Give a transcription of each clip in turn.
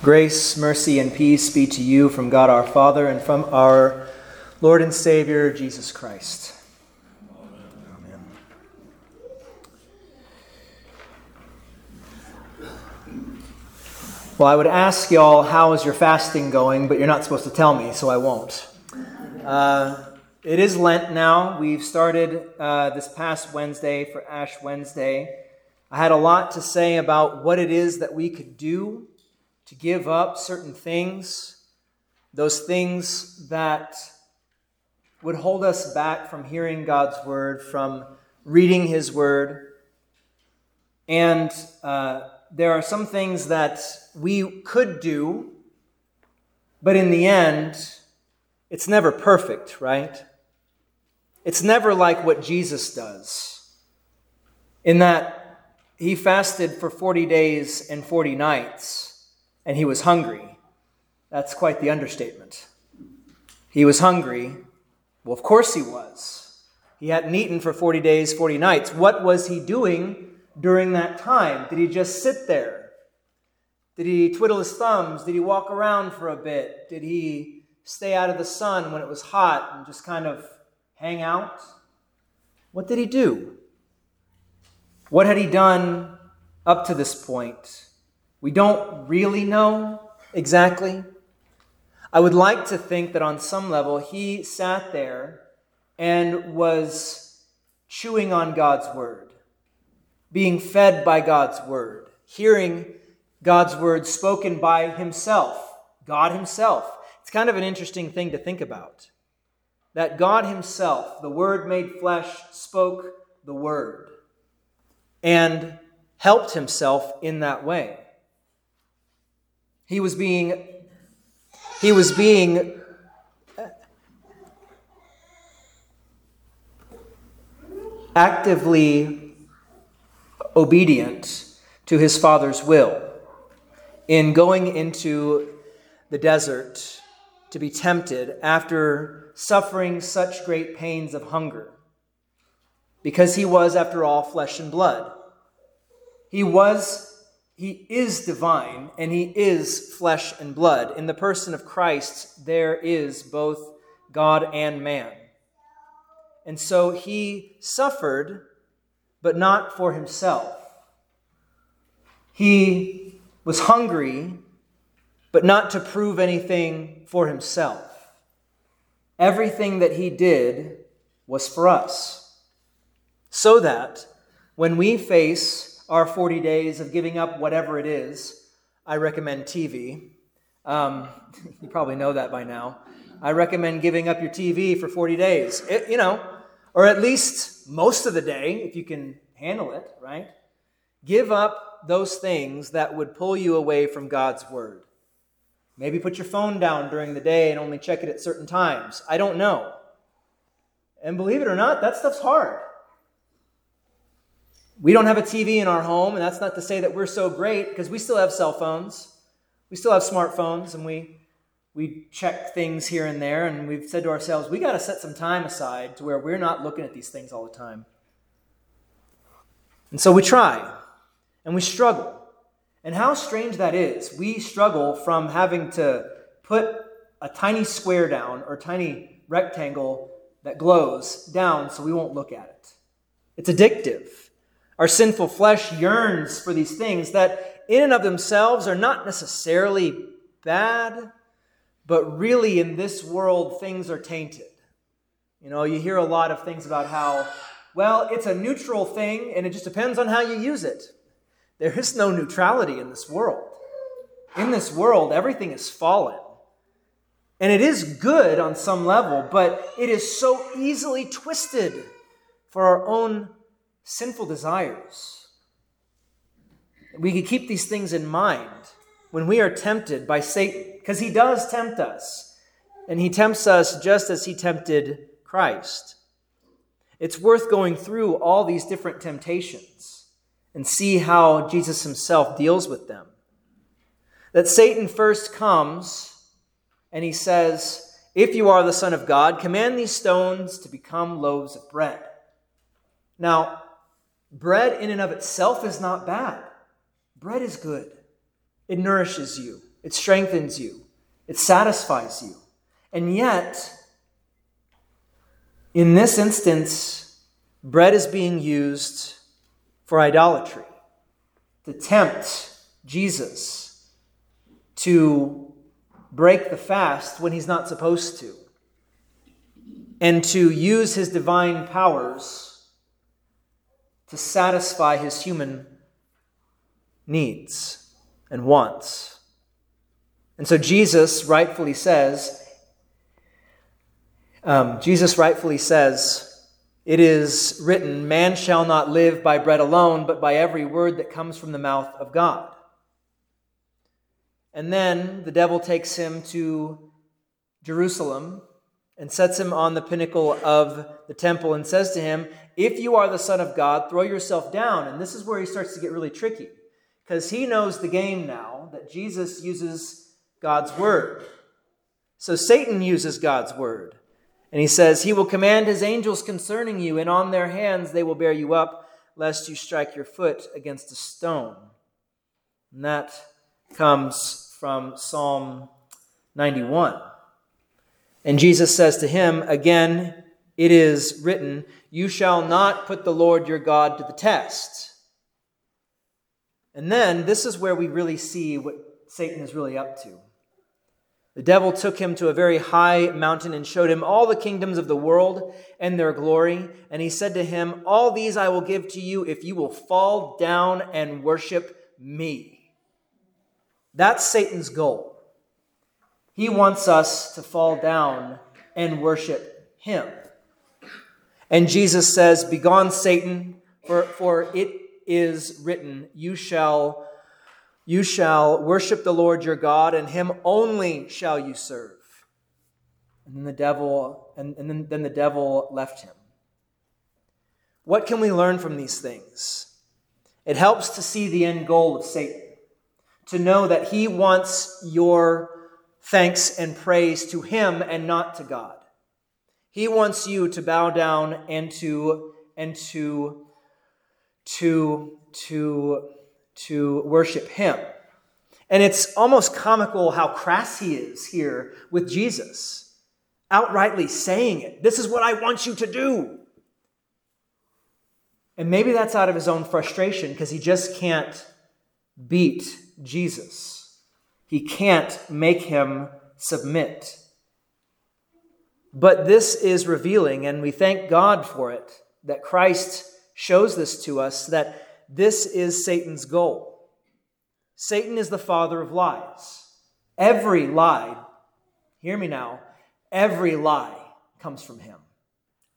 Grace, mercy, and peace be to you from God our Father and from our Lord and Savior, Jesus Christ. Amen. Well, I would ask y'all, how is your fasting going? But you're not supposed to tell me, so I won't. Uh, it is Lent now. We've started uh, this past Wednesday for Ash Wednesday. I had a lot to say about what it is that we could do to give up certain things, those things that would hold us back from hearing God's word, from reading His word. And uh, there are some things that we could do, but in the end, it's never perfect, right? It's never like what Jesus does, in that he fasted for 40 days and 40 nights and he was hungry. That's quite the understatement. He was hungry. Well, of course he was. He hadn't eaten for 40 days, 40 nights. What was he doing during that time? Did he just sit there? Did he twiddle his thumbs? Did he walk around for a bit? Did he stay out of the sun when it was hot and just kind of hang out? What did he do? What had he done up to this point? We don't really know exactly. I would like to think that on some level he sat there and was chewing on God's word, being fed by God's word, hearing God's word spoken by himself, God himself. It's kind of an interesting thing to think about. That God himself, the word made flesh, spoke the word and helped himself in that way. He was being he was being actively obedient to his father's will in going into the desert to be tempted after suffering such great pains of hunger. Because he was after all flesh and blood. He was he is divine and he is flesh and blood. In the person of Christ, there is both God and man. And so he suffered, but not for himself. He was hungry, but not to prove anything for himself. Everything that he did was for us, so that when we face our 40 days of giving up whatever it is, I recommend TV. Um, you probably know that by now. I recommend giving up your TV for 40 days, it, you know, or at least most of the day if you can handle it, right? Give up those things that would pull you away from God's Word. Maybe put your phone down during the day and only check it at certain times. I don't know. And believe it or not, that stuff's hard. We don't have a TV in our home, and that's not to say that we're so great because we still have cell phones. We still have smartphones, and we we check things here and there, and we've said to ourselves, we got to set some time aside to where we're not looking at these things all the time. And so we try, and we struggle. And how strange that is. We struggle from having to put a tiny square down or tiny rectangle that glows down so we won't look at it. It's addictive. Our sinful flesh yearns for these things that, in and of themselves, are not necessarily bad, but really in this world, things are tainted. You know, you hear a lot of things about how, well, it's a neutral thing and it just depends on how you use it. There is no neutrality in this world. In this world, everything is fallen. And it is good on some level, but it is so easily twisted for our own sinful desires. We can keep these things in mind when we are tempted by Satan, because he does tempt us, and he tempts us just as he tempted Christ. It's worth going through all these different temptations and see how Jesus himself deals with them. That Satan first comes and he says, If you are the Son of God, command these stones to become loaves of bread. Now, Bread in and of itself is not bad. Bread is good. It nourishes you. it strengthens you, it satisfies you. And yet, in this instance, bread is being used for idolatry, to tempt Jesus to break the fast when he's not supposed to, and to use his divine powers to satisfy his human needs and wants. And so Jesus rightfully says, um, Jesus rightfully says, It is written, Man shall not live by bread alone, but by every word that comes from the mouth of God. And then the devil takes him to Jerusalem and sets him on the pinnacle of the temple and says to him, If you are the Son of God, throw yourself down. And this is where he starts to get really tricky because he knows the game now that Jesus uses God's word. So Satan uses God's word. And he says, He will command his angels concerning you, and on their hands they will bear you up, lest you strike your foot against a stone. And that comes from Psalm 91. And Jesus says to him, Again, it is written, You shall not put the Lord your God to the test. And then this is where we really see what Satan is really up to. The devil took him to a very high mountain and showed him all the kingdoms of the world and their glory. And he said to him, All these I will give to you if you will fall down and worship me. That's Satan's goal. He wants us to fall down and worship him. And Jesus says, Begone, Satan, for, for it is written, You shall you shall worship the Lord your God, and him only shall you serve. And then the devil, and, and then, then the devil left him. What can we learn from these things? It helps to see the end goal of Satan, to know that he wants your thanks and praise to him and not to God. He wants you to bow down and to and to to to to worship him. And it's almost comical how crass he is here with Jesus, outrightly saying it. This is what I want you to do. And maybe that's out of his own frustration because he just can't beat Jesus. He can't make him submit. But this is revealing, and we thank God for it, that Christ shows this to us that this is Satan's goal. Satan is the father of lies. Every lie, hear me now, every lie comes from him.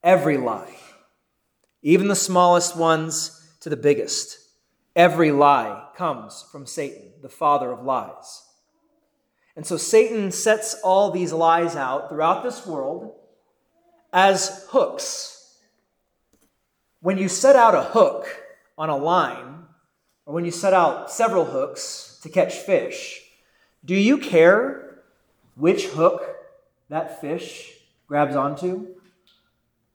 Every lie. Even the smallest ones to the biggest. Every lie comes from Satan, the father of lies. And so Satan sets all these lies out throughout this world as hooks. When you set out a hook, on a line, or when you set out several hooks to catch fish, do you care which hook that fish grabs onto?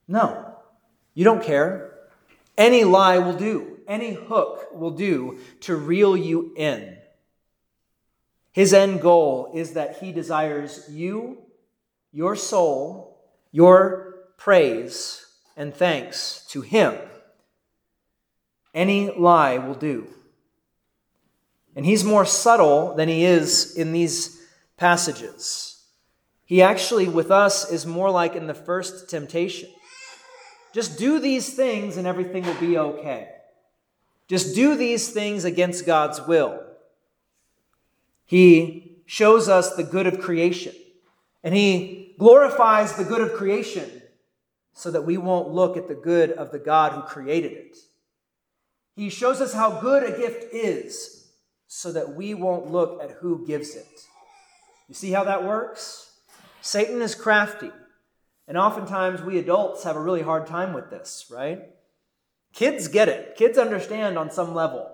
No, you don't care. Any lie will do, any hook will do to reel you in. His end goal is that he desires you, your soul, your praise and thanks to him any lie will do. And he's more subtle than he is in these passages. He actually, with us, is more like in the first temptation. Just do these things and everything will be okay. Just do these things against God's will. He shows us the good of creation, and he glorifies the good of creation so that we won't look at the good of the God who created it. He shows us how good a gift is so that we won't look at who gives it. You see how that works? Satan is crafty. And oftentimes we adults have a really hard time with this, right? Kids get it. Kids understand on some level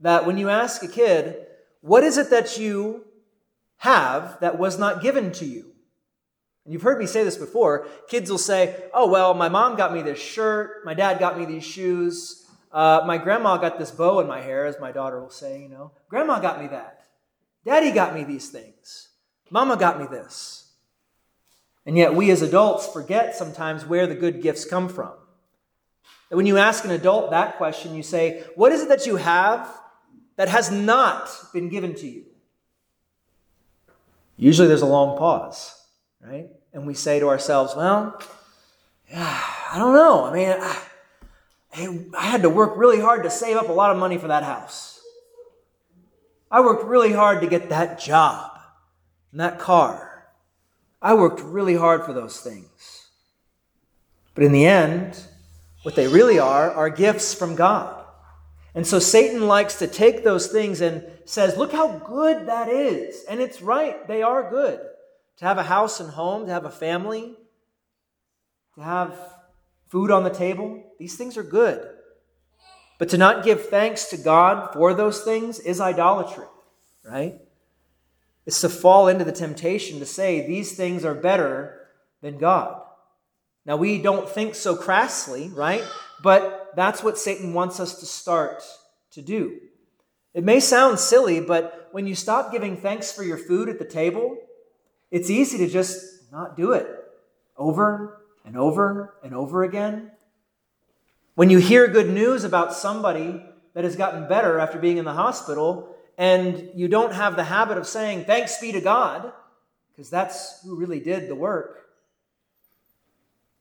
that when you ask a kid, what is it that you have that was not given to you? And you've heard me say this before. Kids will say, oh, well, my mom got me this shirt, my dad got me these shoes, uh, my grandma got this bow in my hair, as my daughter will say, you know. Grandma got me that. Daddy got me these things. Mama got me this. And yet, we as adults forget sometimes where the good gifts come from. And when you ask an adult that question, you say, What is it that you have that has not been given to you? Usually there's a long pause, right? And we say to ourselves, Well, yeah, I don't know. I mean, I, I had to work really hard to save up a lot of money for that house. I worked really hard to get that job and that car. I worked really hard for those things. But in the end, what they really are are gifts from God. And so Satan likes to take those things and says, Look how good that is. And it's right, they are good. To have a house and home, to have a family, to have food on the table, these things are good. But to not give thanks to God for those things is idolatry, right? It's to fall into the temptation to say these things are better than God. Now, we don't think so crassly, right? But that's what Satan wants us to start to do. It may sound silly, but when you stop giving thanks for your food at the table, it's easy to just not do it over and over and over again. When you hear good news about somebody that has gotten better after being in the hospital, and you don't have the habit of saying, Thanks be to God, because that's who really did the work,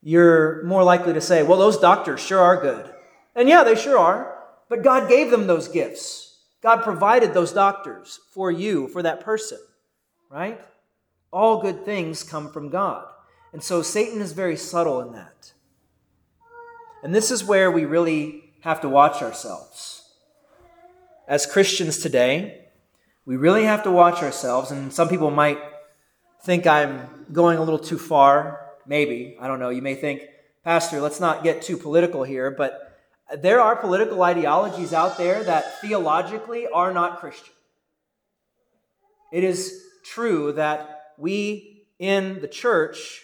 you're more likely to say, well, those doctors sure are good. And yeah, they sure are. But God gave them those gifts. God provided those doctors for you, for that person, right? All good things come from God. And so Satan is very subtle in that. And this is where we really have to watch ourselves. As Christians today, we really have to watch ourselves. And some people might think I'm going a little too far Maybe. I don't know. You may think, Pastor, let's not get too political here, but there are political ideologies out there that theologically are not Christian. It is true that we in the church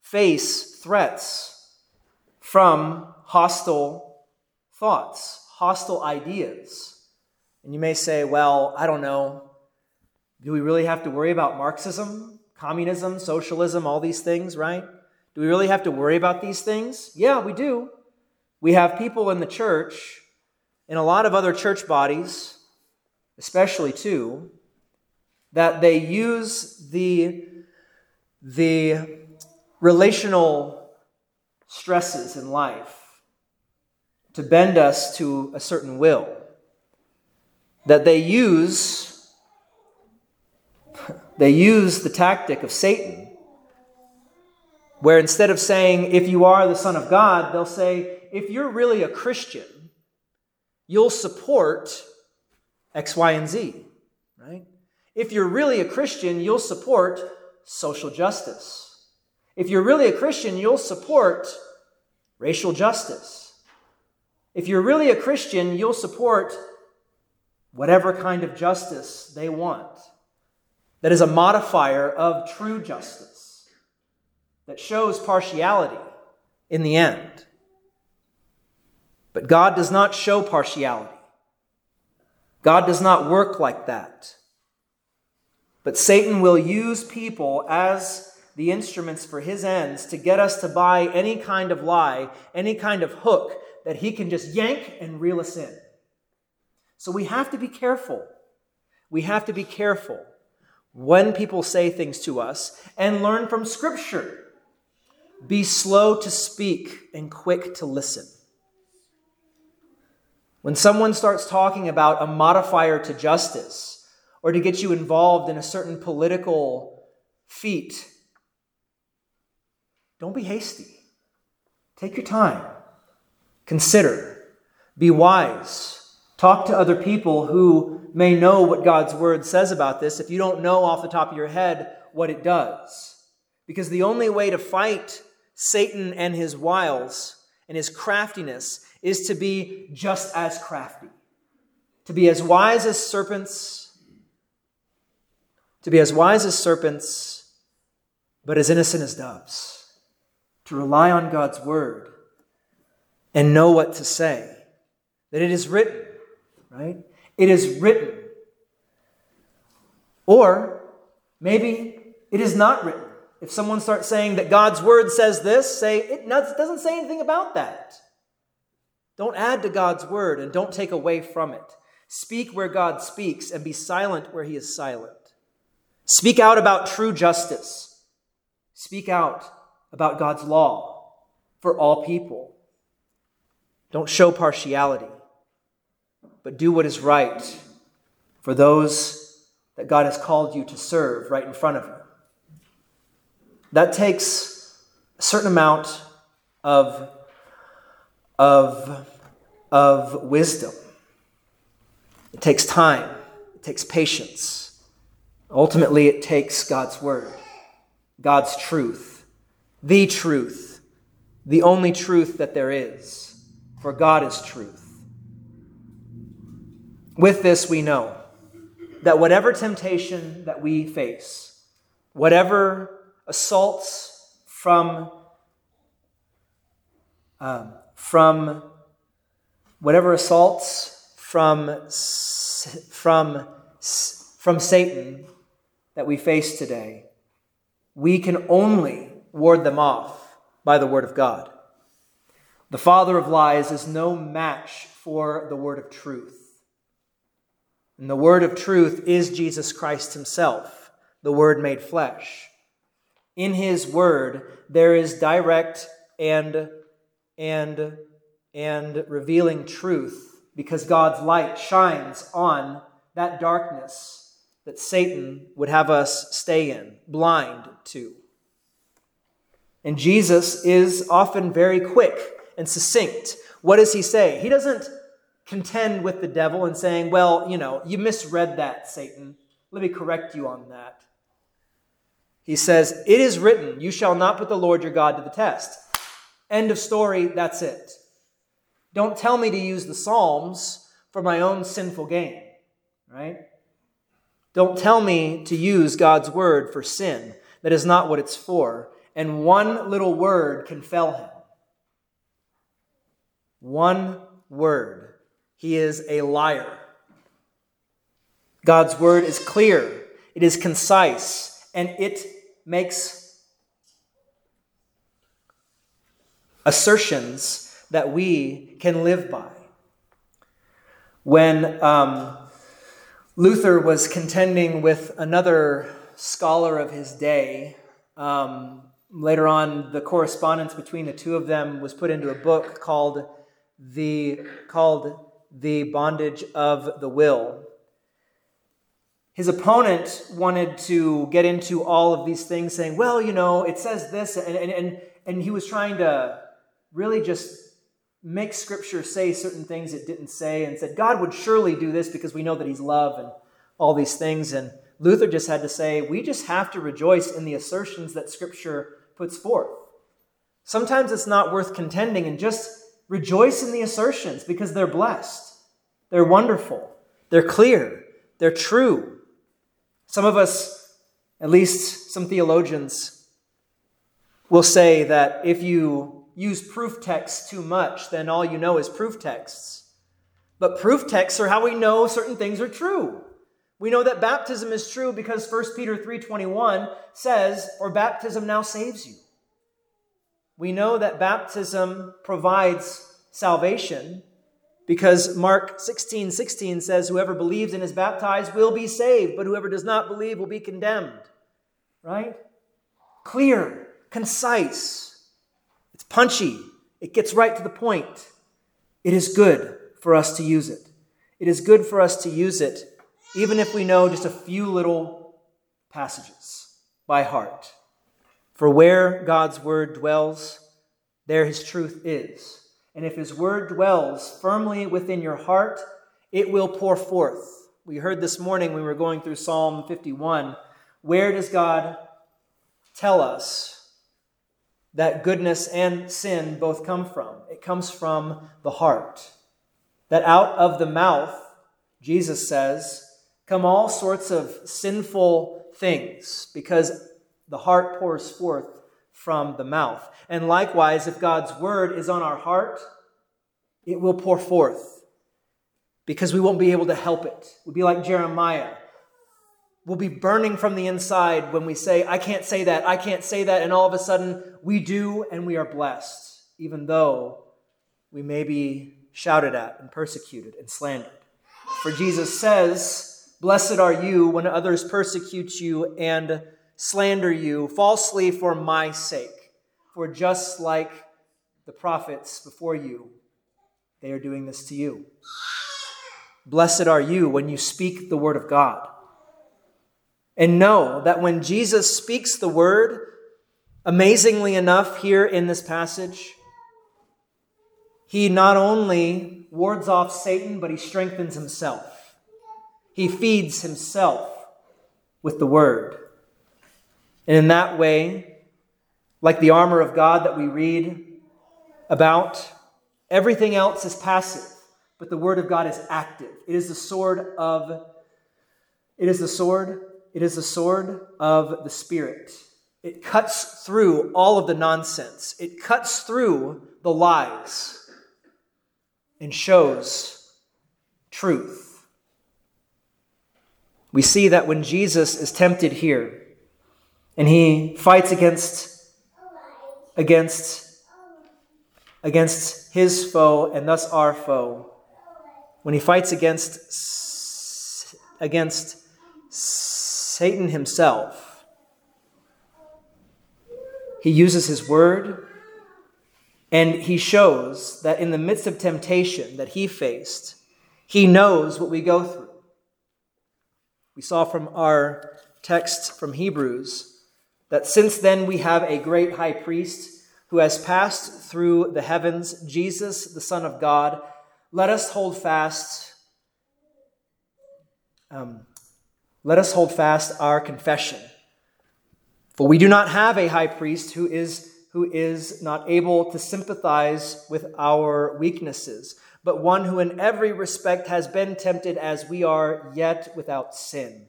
face threats from hostile thoughts, hostile ideas. And you may say, well, I don't know. Do we really have to worry about Marxism? communism, socialism, all these things, right? Do we really have to worry about these things? Yeah, we do. We have people in the church, in a lot of other church bodies, especially too, that they use the, the relational stresses in life to bend us to a certain will. That they use they use the tactic of Satan, where instead of saying, if you are the Son of God, they'll say, if you're really a Christian, you'll support X, Y, and Z, right? If you're really a Christian, you'll support social justice. If you're really a Christian, you'll support racial justice. If you're really a Christian, you'll support whatever kind of justice they want that is a modifier of true justice, that shows partiality in the end. But God does not show partiality. God does not work like that. But Satan will use people as the instruments for his ends to get us to buy any kind of lie, any kind of hook that he can just yank and reel us in. So we have to be careful. We have to be careful when people say things to us and learn from Scripture. Be slow to speak and quick to listen. When someone starts talking about a modifier to justice or to get you involved in a certain political feat, don't be hasty. Take your time. Consider. Be wise. Talk to other people who may know what God's word says about this if you don't know off the top of your head what it does. Because the only way to fight Satan and his wiles and his craftiness is to be just as crafty, to be as wise as serpents, to be as wise as serpents, but as innocent as doves, to rely on God's word and know what to say. That it is written, right? It is written. Or maybe it is not written. If someone starts saying that God's word says this, say it doesn't say anything about that. Don't add to God's word and don't take away from it. Speak where God speaks and be silent where he is silent. Speak out about true justice. Speak out about God's law for all people. Don't show partiality, but do what is right for those that God has called you to serve right in front of you. That takes a certain amount of, of, of wisdom. It takes time, it takes patience. Ultimately, it takes God's word, God's truth, the truth, the only truth that there is, for God is truth. With this, we know that whatever temptation that we face, whatever assaults from, um, from whatever assaults from, from, from Satan that we face today, we can only ward them off by the Word of God. The father of lies is no match for the Word of truth. And the Word of truth is Jesus Christ Himself, the Word made flesh. In His Word, there is direct and, and, and revealing truth because God's light shines on that darkness that Satan would have us stay in, blind to. And Jesus is often very quick and succinct. What does he say? He doesn't contend with the devil and saying, Well, you know, you misread that, Satan. Let me correct you on that. He says, It is written, You shall not put the Lord your God to the test. End of story, that's it. Don't tell me to use the Psalms for my own sinful gain, right? Don't tell me to use God's word for sin. That is not what it's for. And one little word can fell him. One word he is a liar. God's word is clear, it is concise, and it makes assertions that we can live by. When um, Luther was contending with another scholar of his day, um, later on, the correspondence between the two of them was put into a book called the called the bondage of the will. His opponent wanted to get into all of these things, saying, well, you know, it says this, and, and, and, and he was trying to really just make scripture say certain things it didn't say, and said, God would surely do this because we know that he's love and all these things. And Luther just had to say, we just have to rejoice in the assertions that scripture puts forth. Sometimes it's not worth contending and just Rejoice in the assertions because they're blessed. They're wonderful. They're clear. They're true. Some of us, at least some theologians, will say that if you use proof texts too much, then all you know is proof texts. But proof texts are how we know certain things are true. We know that baptism is true because 1 Peter 3:21 says, "For baptism now saves you." We know that baptism provides salvation because Mark 16 16 says, Whoever believes and is baptized will be saved, but whoever does not believe will be condemned. Right? Clear, concise, punchy, it gets right to the point. It is good for us to use it. It is good for us to use it, even if we know just a few little passages by heart. For where God's word dwells, there his truth is. And if his word dwells firmly within your heart, it will pour forth. We heard this morning when we were going through Psalm 51. Where does God tell us that goodness and sin both come from? It comes from the heart. That out of the mouth, Jesus says, come all sorts of sinful things because the heart pours forth from the mouth. And likewise, if God's word is on our heart, it will pour forth because we won't be able to help it. We'll be like Jeremiah. Will be burning from the inside when we say, I can't say that, I can't say that, and all of a sudden we do and we are blessed, even though we may be shouted at and persecuted and slandered. For Jesus says, Blessed are you when others persecute you and slander you falsely for my sake. For just like the prophets before you, they are doing this to you. Blessed are you when you speak the word of God. And know that when Jesus speaks the word, amazingly enough, here in this passage, he not only wards off Satan, but he strengthens himself. He feeds himself with the word. And in that way, like the armor of God that we read about, everything else is passive, but the word of God is active. It is the sword of it is the sword, it is the sword of the spirit. It cuts through all of the nonsense. It cuts through the lies and shows truth. We see that when Jesus is tempted here, and he fights against against against his foe and thus our foe when he fights against against Satan himself he uses his word and he shows that in the midst of temptation that he faced he knows what we go through we saw from our text from Hebrews that since then we have a great high priest who has passed through the heavens, Jesus, the Son of God. Let us hold fast. Um, let us hold fast our confession. For we do not have a high priest who is, who is not able to sympathize with our weaknesses, but one who in every respect has been tempted as we are, yet without sin.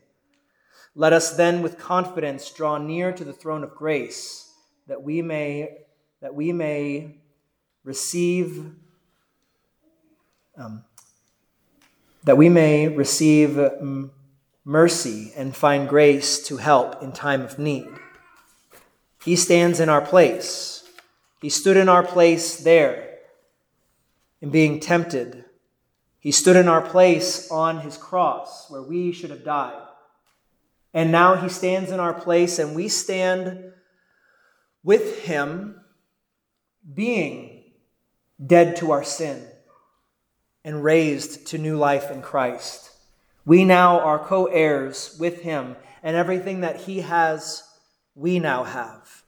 Let us then with confidence draw near to the throne of grace that we may that we may receive um, that we may receive mercy and find grace to help in time of need. He stands in our place. He stood in our place there in being tempted. He stood in our place on his cross where we should have died. And now he stands in our place, and we stand with him, being dead to our sin and raised to new life in Christ. We now are co heirs with him, and everything that he has, we now have.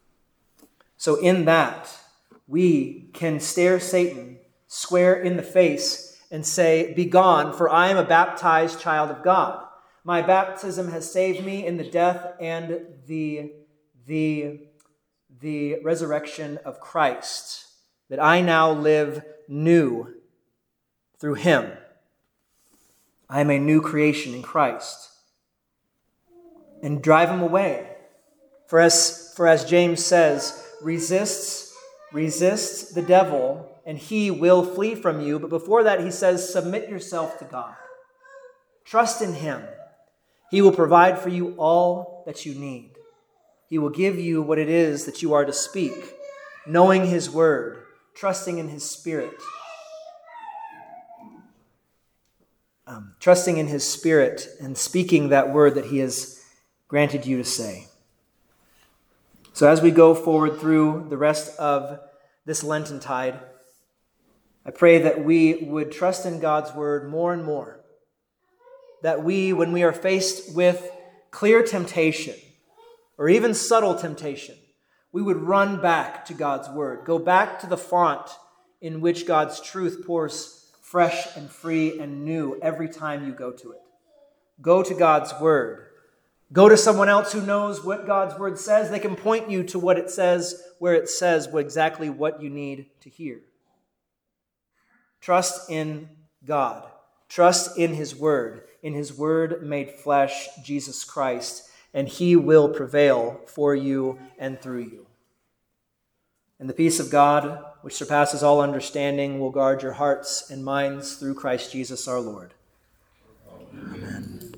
So, in that, we can stare Satan square in the face and say, Begone, for I am a baptized child of God. My baptism has saved me in the death and the, the, the resurrection of Christ, that I now live new through him. I am a new creation in Christ. And drive him away. For as, for as James says, resists, resist the devil, and he will flee from you. But before that, he says, submit yourself to God. Trust in him. He will provide for you all that you need. He will give you what it is that you are to speak, knowing His word, trusting in His Spirit. Um, trusting in His Spirit and speaking that word that He has granted you to say. So, as we go forward through the rest of this Lenten tide, I pray that we would trust in God's word more and more that we, when we are faced with clear temptation or even subtle temptation, we would run back to God's word, go back to the font in which God's truth pours fresh and free and new every time you go to it. Go to God's word. Go to someone else who knows what God's word says. They can point you to what it says, where it says exactly what you need to hear. Trust in God. Trust in His word in his word made flesh, Jesus Christ, and he will prevail for you and through you. And the peace of God, which surpasses all understanding, will guard your hearts and minds through Christ Jesus our Lord. Amen.